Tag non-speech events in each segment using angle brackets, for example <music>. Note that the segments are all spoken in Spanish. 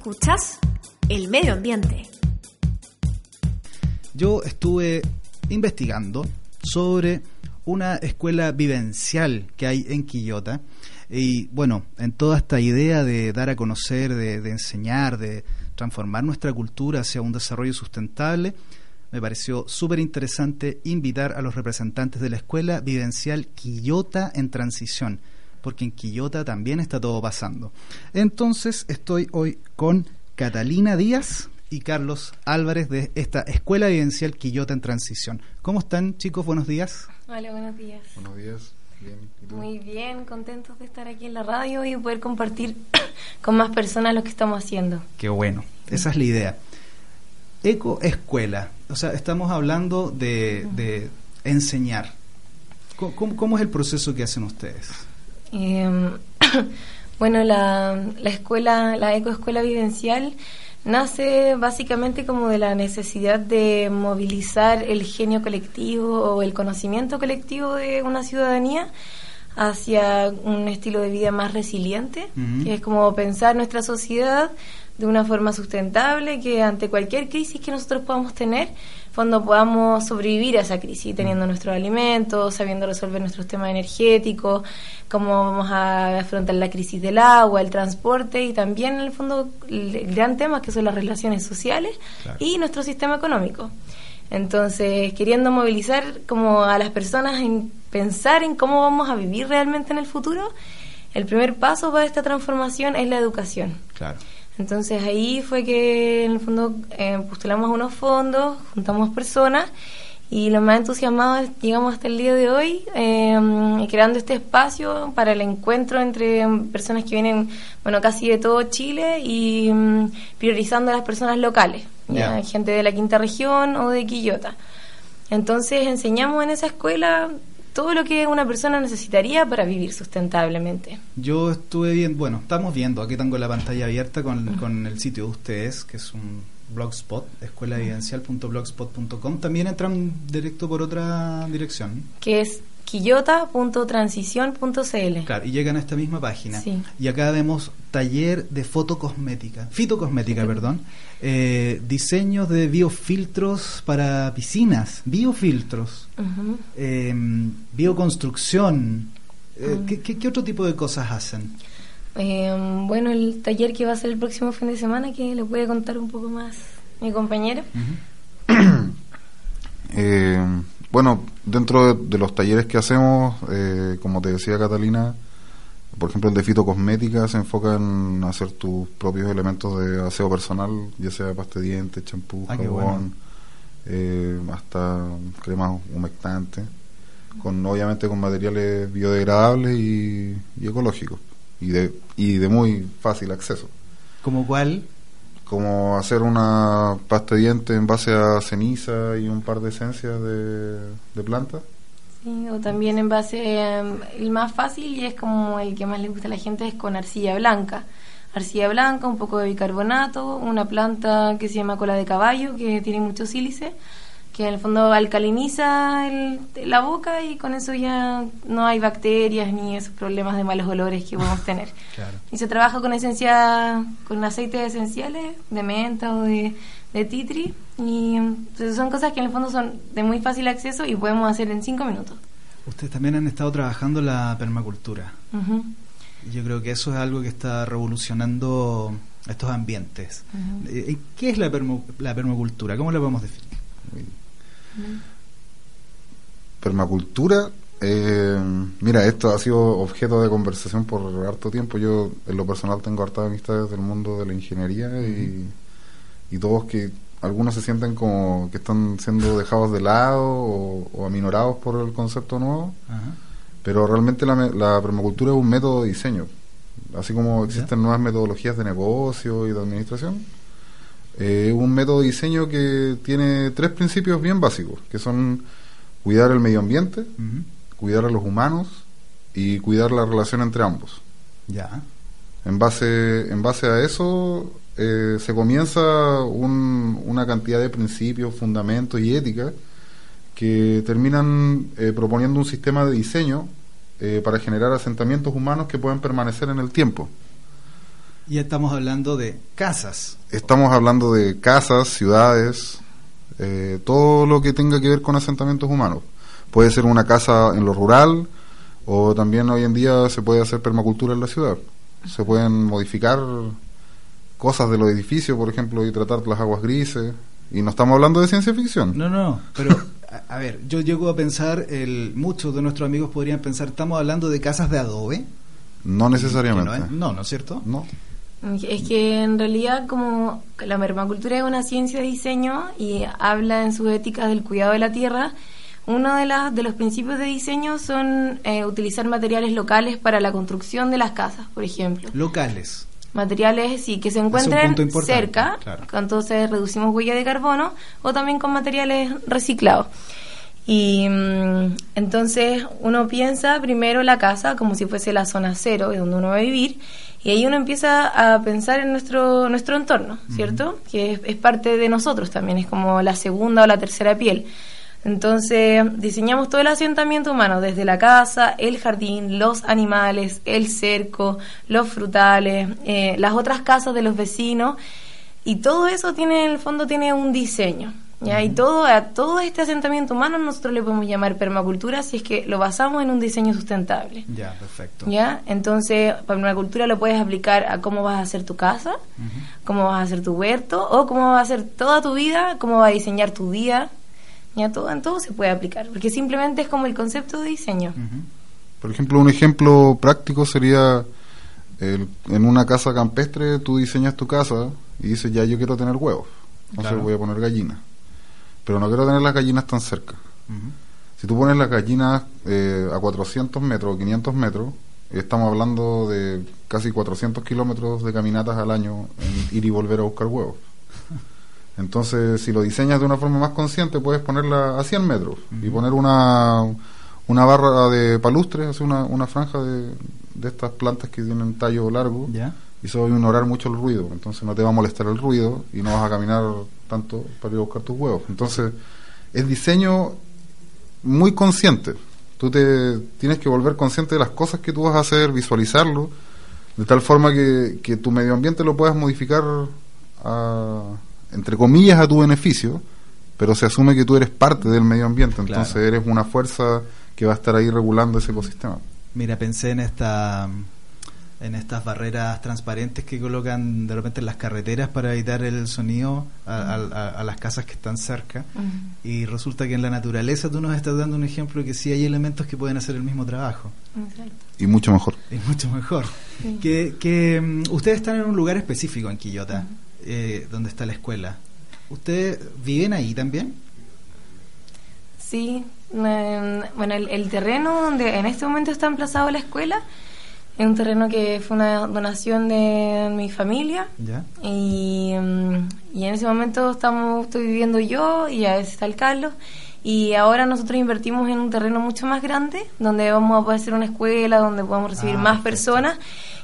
Escuchas el medio ambiente. Yo estuve investigando sobre una escuela vivencial que hay en Quillota y bueno, en toda esta idea de dar a conocer, de, enseñar, de transformar nuestra cultura hacia un desarrollo sustentable, me pareció súper interesante invitar a los representantes de la escuela vivencial Quillota en transición, porque en Quillota también está todo pasando. Entonces estoy hoy con Catalina Díaz y Carlos Álvarez de esta escuela vivencial Quillota en transición. ¿Cómo están chicos? Buenos días. Hola, buenos días. Buenos días. Bien, Muy bien, contentos de estar aquí en la radio y poder compartir <coughs> con más personas lo que estamos haciendo. Qué bueno, esa es la idea. Eco Escuela, o sea, estamos hablando de, de enseñar. ¿Cómo, ¿Cómo, es el proceso que hacen ustedes? Eh, <coughs> bueno, la, la escuela, la ecoescuela vivencial nace básicamente como de la necesidad de movilizar el genio colectivo o el conocimiento colectivo de una ciudadanía hacia un estilo de vida más resiliente, uh -huh. que es como pensar nuestra sociedad de una forma sustentable, que ante cualquier crisis que nosotros podamos tener, fondo podamos sobrevivir a esa crisis, teniendo nuestros alimentos, sabiendo resolver nuestros temas energéticos, cómo vamos a afrontar la crisis del agua, el transporte y también en el fondo el gran tema que son las relaciones sociales claro. y nuestro sistema económico. Entonces, queriendo movilizar como a las personas en pensar en cómo vamos a vivir realmente en el futuro, el primer paso para esta transformación es la educación. Claro. Entonces ahí fue que en el fondo eh, postulamos unos fondos, juntamos personas y los más entusiasmados llegamos hasta el día de hoy eh, creando este espacio para el encuentro entre personas que vienen, bueno, casi de todo Chile y um, priorizando a las personas locales, yeah. ¿ya? gente de la quinta región o de Quillota. Entonces enseñamos en esa escuela todo lo que una persona necesitaría para vivir sustentablemente. Yo estuve viendo, bueno, estamos viendo, aquí tengo la pantalla abierta con, uh -huh. con el sitio de ustedes, que es un blogspot, escuelavidencial.blogspot.com. También entran directo por otra dirección. Que es quillota.transición.cl. Claro, y llegan a esta misma página. Sí. Y acá vemos taller de fotocosmética, fitocosmética, <laughs> perdón, eh, diseños de biofiltros para piscinas, biofiltros, Uh -huh. eh, bioconstrucción. Eh, Uh -huh. ¿qué, qué, qué otro tipo de cosas hacen? Bueno, el taller que va a ser el próximo fin de semana, que le puede contar un poco más mi compañero. <clears throat> bueno, dentro de, de, los talleres que hacemos, eh, como te decía Catalina, por ejemplo el de fitocosmética se enfoca en hacer tus propios elementos de aseo personal, ya sea pasta de dientes, champú, ah, jabón, bueno. eh, hasta cremas humectantes, con obviamente con materiales biodegradables y, y ecológicos y de, y de muy fácil acceso. ¿Como cuál? Como hacer una pasta de dientes en base a ceniza y un par de esencias de, plantas. Sí, o también en base, um, el más fácil y es como el que más le gusta a la gente es con arcilla blanca. Arcilla blanca, un poco de bicarbonato, una planta que se llama cola de caballo, que tiene mucho sílice, que en el fondo alcaliniza el, la boca y con eso ya no hay bacterias ni esos problemas de malos olores que podemos <laughs> tener. claro. Y se trabaja con esencia, con aceites esenciales de menta o de, de titri y entonces son cosas que en el fondo son de muy fácil acceso y podemos hacer en cinco minutos. Ustedes también han estado trabajando la permacultura. Uh -huh. Yo creo que eso es algo que está revolucionando estos ambientes. Uh -huh. ¿Qué es la, permo, la permacultura? ¿Cómo la podemos definir? Permacultura, eh, mira, esto ha sido objeto de conversación por harto tiempo. Yo, en lo personal, tengo hartas amistades del mundo de la ingeniería uh -huh. y, y, todos que algunos se sienten como que están siendo dejados de lado o, o aminorados por el concepto nuevo. Pero realmente la, la, permacultura es un método de diseño. Así como existen ¿Ya? nuevas metodologías de negocio y de administración, eh, un método de diseño que tiene tres principios bien básicos, que son cuidar el medio ambiente, uh -huh. cuidar a los humanos y cuidar la relación entre ambos. Ya. En base, en base a eso eh, se comienza un, una cantidad de principios, fundamentos y ética que terminan eh, proponiendo un sistema de diseño eh, para generar asentamientos humanos que puedan permanecer en el tiempo. Y estamos hablando de casas. Estamos hablando de casas, ciudades, eh, todo lo que tenga que ver con asentamientos humanos. Puede ser una casa en lo rural o también hoy en día se puede hacer permacultura en la ciudad. Se pueden modificar cosas de los edificios, por ejemplo, y tratar las aguas grises. Y no estamos hablando de ciencia ficción. No, no, pero a, a ver, yo llego a pensar, el, muchos de nuestros amigos podrían pensar, estamos hablando de casas de adobe. No necesariamente. No, es- no, ¿no es cierto? No. Es que en realidad como la permacultura es una ciencia de diseño y habla en sus éticas del cuidado de la tierra, uno de, las, de los principios de diseño son eh, utilizar materiales locales para la construcción de las casas, por ejemplo. Locales. Materiales sí, que se encuentren cerca, claro. entonces reducimos huella de carbono, o también con materiales reciclados. Y mm, entonces uno piensa primero la casa como si fuese la zona cero, de donde uno va a vivir, y ahí uno empieza a pensar en nuestro, nuestro entorno, ¿cierto? Que es, es parte de nosotros también, es como la segunda o la tercera piel. Entonces diseñamos todo el asentamiento humano, desde la casa, el jardín, los animales, el cerco, los frutales, eh, las otras casas de los vecinos, y todo eso tiene, en el fondo, tiene un diseño. ¿Ya? Y todo, a todo este asentamiento humano nosotros le podemos llamar permacultura si es que lo basamos en un diseño sustentable. Ya, perfecto. ¿Ya? Entonces, permacultura lo puedes aplicar a cómo vas a hacer tu casa, cómo vas a hacer tu huerto, o cómo vas a hacer toda tu vida, cómo vas a diseñar tu día. Ya todo, en todo se puede aplicar, porque simplemente es como el concepto de diseño. Por ejemplo, un ejemplo práctico sería el- en una casa campestre tú diseñas tu casa y dices ya yo quiero tener huevos, entonces Claro. voy a poner gallinas, pero no quiero tener las gallinas tan cerca. Si tú pones las gallinas eh, a 400 metros o 500 metros, estamos hablando de casi 400 kilómetros de caminatas al año en ir y volver a buscar huevos. Entonces, si lo diseñas de una forma más consciente, puedes ponerla a 100 metros y poner una, una barra de palustres, hacer una, una franja de, de estas plantas que tienen tallo largo. Y eso va a ignorar mucho el ruido. Entonces, no te va a molestar el ruido y no vas a caminar tanto para ir a buscar tus huevos. Entonces, es diseño muy consciente. Tú te tienes que volver consciente de las cosas que tú vas a hacer, visualizarlo, de tal forma que, que tu medio ambiente lo puedas modificar, a, entre comillas, a tu beneficio, pero se asume que tú eres parte del medio ambiente, entonces Claro. eres una fuerza que va a estar ahí regulando ese ecosistema. Mira, pensé en esta en estas barreras transparentes que colocan de repente en las carreteras para evitar el sonido a, a- a las casas que están cerca. Y resulta que en la naturaleza tú nos estás dando un ejemplo que sí hay elementos que pueden hacer el mismo trabajo. Exacto. Y mucho mejor. es mucho mejor. Sí. que, que mm, ustedes están en un lugar específico en Quillota eh, donde está la escuela. Ustedes viven ahí también Sí, bueno, el, el terreno donde en este momento está emplazado la escuela es un terreno que fue una donación de mi familia ya y, y en ese momento estamos estoy viviendo yo y a veces está el Carlos y ahora nosotros invertimos en un terreno mucho más grande donde vamos a poder hacer una escuela donde podamos recibir Ah, más perfecto. personas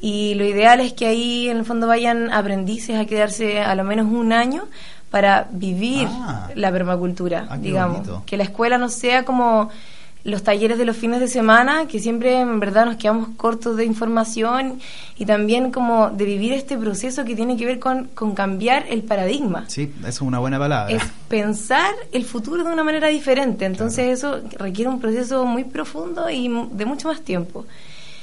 y lo ideal es que ahí en el fondo vayan aprendices a quedarse a lo menos un año para vivir Ah. la permacultura, Ah, digamos. bonito. Que la escuela no sea como los talleres de los fines de semana, que siempre en verdad nos quedamos cortos de información y también como de vivir este proceso que tiene que ver con, con cambiar el paradigma. sí esa es una buena palabra Es pensar el futuro de una manera diferente. Entonces eso requiere un proceso muy profundo y de mucho más tiempo.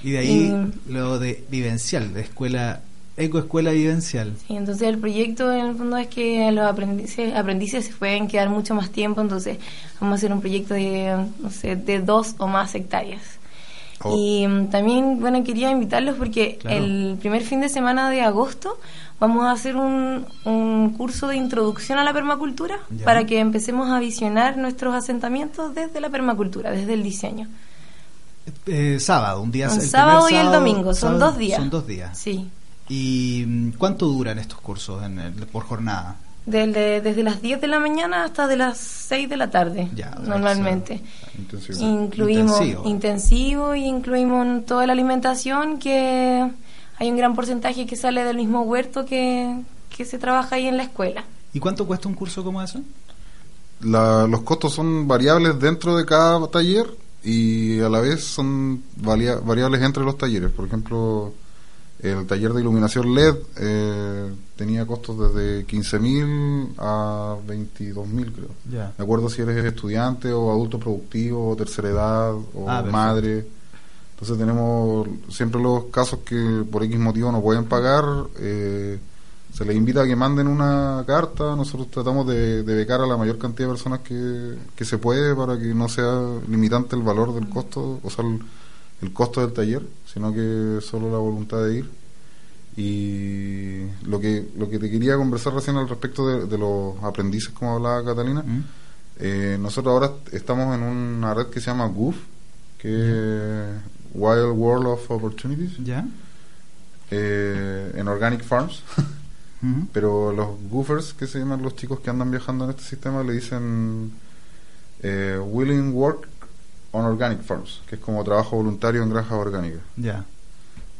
y de ahí y- lo de vivencial de escuela ecoescuela vivencial Sí, entonces el proyecto en el fondo es que los aprendices, aprendices se pueden quedar mucho más tiempo, entonces vamos a hacer un proyecto de, no sé, de dos o más hectáreas. Oh. Y mm, también, bueno, quería invitarlos porque Claro. el primer fin de semana de agosto vamos a hacer un, un curso de introducción a la permacultura Ya. para que empecemos a visionar nuestros asentamientos desde la permacultura, desde el diseño. Eh, sábado, un día Un el sábado y el sábado, domingo, son sábado, dos días. Son dos días. Sí. ¿Y mm, cuánto duran estos cursos en el- por jornada? Del- de- desde las 10 de la mañana hasta de las 6 de la tarde, Ya, normalmente. Intensivo. Incluimos Intensivo. intensivo. y incluimos toda la alimentación, que hay un gran porcentaje que sale del mismo huerto que, que se trabaja ahí en la escuela. ¿Y cuánto cuesta un curso como ese? La- los costos son variables dentro de cada taller y a la vez son variables entre los talleres. Por ejemplo, El taller de iluminación LED eh, tenía costos desde 15.000 a 22.000, creo. Ya. De acuerdo si eres estudiante o adulto productivo o tercera edad o Ah, perfecto. madre. Entonces tenemos siempre los casos que por X motivo no pueden pagar. eh, se les invita a que manden una carta. Nosotros tratamos de, de becar a la mayor cantidad de personas que, que se puede para que no sea limitante el valor del costo, o sea, el, el costo del taller, sino que solo la voluntad de ir. Y lo que, lo que te quería conversar recién al respecto de, de los aprendices, como hablaba Catalina, ¿Mm? eh, nosotros ahora estamos en una red que se llama GOOF, que es Wild World of Opportunities, ¿Ya? eh, en Organic Farms. <laughs> Pero los goofers, que se llaman los chicos que andan viajando en este sistema, le dicen eh, Willing Work on Organic Farms, que es como trabajo voluntario en granjas orgánicas. Ya.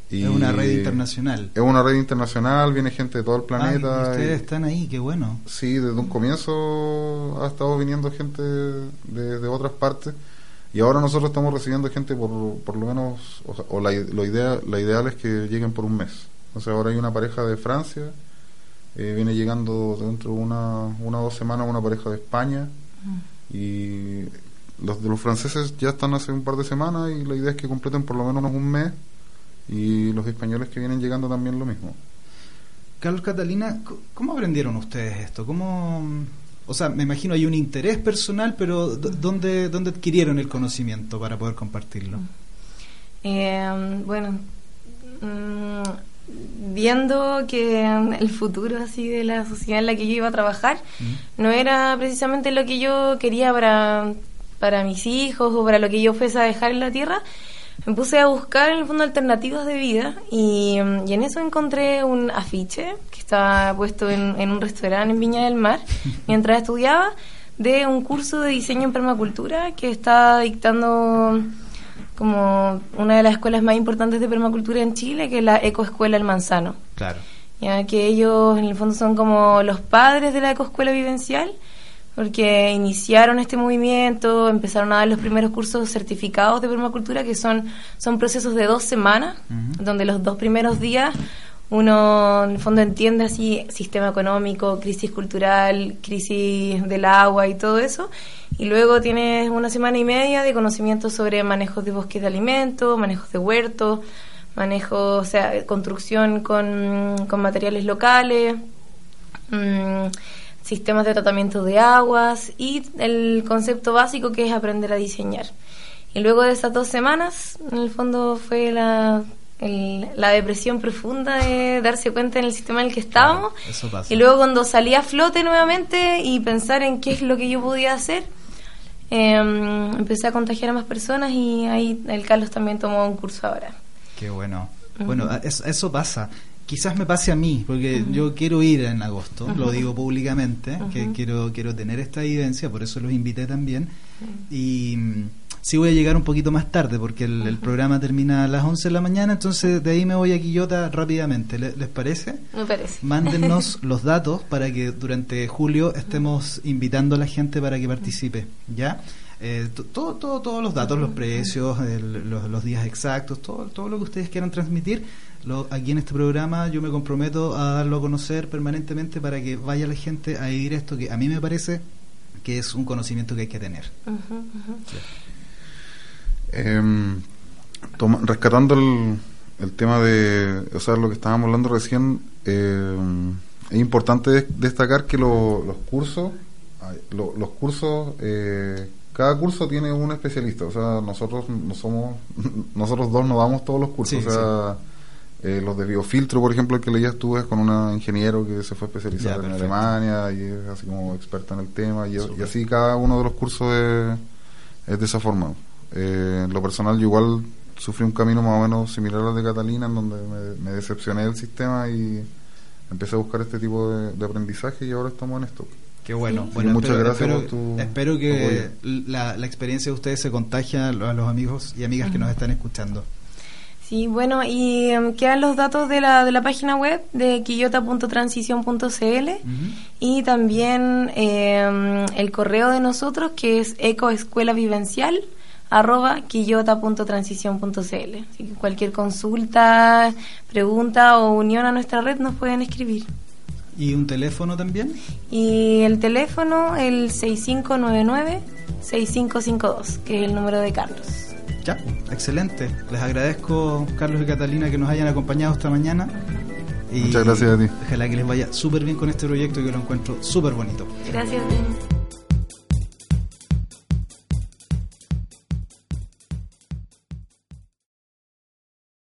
Y Es una red internacional. Es una red internacional, viene gente de todo el Ah, planeta. y ustedes y- están ahí, qué bueno. Sí, desde un comienzo ha estado viniendo gente de, de otras partes y ahora nosotros estamos recibiendo gente por, por lo menos, o, sea, o la, lo idea, la ideal es que lleguen por un mes. O sea, ahora hay una pareja de Francia, eh, viene llegando dentro de una, una o dos semanas una pareja de España y los de los franceses ya están hace un par de semanas y la idea es que completen por lo menos un mes y los españoles que vienen llegando también lo mismo. Carlos Catalina, ¿cómo aprendieron ustedes esto? ¿Cómo, o sea, me imagino hay un interés personal, pero ¿dónde, ¿dónde adquirieron el conocimiento para poder compartirlo? Eh, bueno, mm, viendo que el futuro así de la sociedad en la que yo iba a trabajar no era precisamente lo que yo quería para, para mis hijos o para lo que yo fuese a dejar en la tierra, me puse a buscar en el fondo alternativas de vida y, y en eso encontré un afiche que estaba puesto en, en un restaurante en Viña del Mar <laughs> mientras estudiaba de un curso de diseño en permacultura que está dictando como una de las escuelas más importantes de permacultura en Chile, que es la Ecoescuela El Manzano. Claro. Ya que ellos en el fondo son como los padres de la ecoescuela vivencial, porque iniciaron este movimiento, empezaron a dar los primeros cursos certificados de permacultura, que son, son procesos de dos semanas, donde los dos primeros días uno en el fondo entiende así sistema económico, crisis cultural, crisis del agua y todo eso, y luego tienes una semana y media de conocimiento sobre manejos de bosques de alimentos, manejos de huertos, manejo, o sea, construcción con, con materiales locales, mm, sistemas de tratamiento de aguas y el concepto básico que es aprender a diseñar. Y luego de esas dos semanas, en el fondo fue la, el- la depresión profunda de darse cuenta en el sistema en el que estábamos. Claro, eso pasa. Y luego cuando salí a flote nuevamente y pensar en qué es lo que yo podía hacer, em, empecé a contagiar a más personas y ahí el Carlos también tomó un curso ahora. Qué bueno. Bueno, eso pasa. Quizás me pase a mí, porque yo quiero ir en agosto, lo digo públicamente, que quiero quiero tener esta evidencia, por eso los invité también. Y mm, sí voy a llegar un poquito más tarde, porque el, el programa termina a las 11 de la mañana, entonces de ahí me voy a Quillota rápidamente. ¿Le- ¿Les parece? Me parece. Mándennos <laughs> los datos para que durante julio estemos invitando a la gente para que participe, ¿ya? Eh, to- todo, todo, todos los datos, los precios, el- los, los días exactos, todo, todo lo que ustedes quieran transmitir, lo, aquí en este programa yo me comprometo a darlo a conocer permanentemente para que vaya la gente a vivir esto que a mí me parece que es un conocimiento que hay que tener. Em, toma- rescatando el, el tema de, o sea, lo que estábamos hablando recién, em, es importante des- destacar que lo- los cursos, lo- los cursos, eh, cada curso tiene un especialista, o sea, nosotros no somos, <laughs> nosotros dos no damos todos los cursos, Sí, o sea, eh, los de biofiltro, por ejemplo, el que leías tú es con un ingeniero que se fue a especializar Ya, en. Alemania y es así como experta en el tema, y, y así cada uno de los cursos es, es de esa forma. Eh, en lo personal, yo igual sufrí un camino más o menos similar al de Catalina, en donde me, me decepcioné del sistema y empecé a buscar este tipo de, de aprendizaje y ahora estamos en esto. Qué bueno. Sí. bueno Muchas espero, gracias espero- por tu espero que la, la experiencia de ustedes se a los a los amigos y amigas que nos están escuchando. Sí, bueno, y em, quedan los datos de la, de la página web de quillota.transición.cl y también em, el correo de nosotros que es ecoescuelavivencial arroba quillota.transición.cl. Así que cualquier consulta, pregunta o unión a nuestra red nos pueden escribir. ¿Y un teléfono también? Y el teléfono, el 6599-6552, que es el número de Carlos. Ya, excelente. Les agradezco, Carlos y Catalina, que nos hayan acompañado esta mañana. Y Muchas gracias a ti. Ojalá que les vaya súper bien con este proyecto y que lo encuentro súper bonito. Gracias.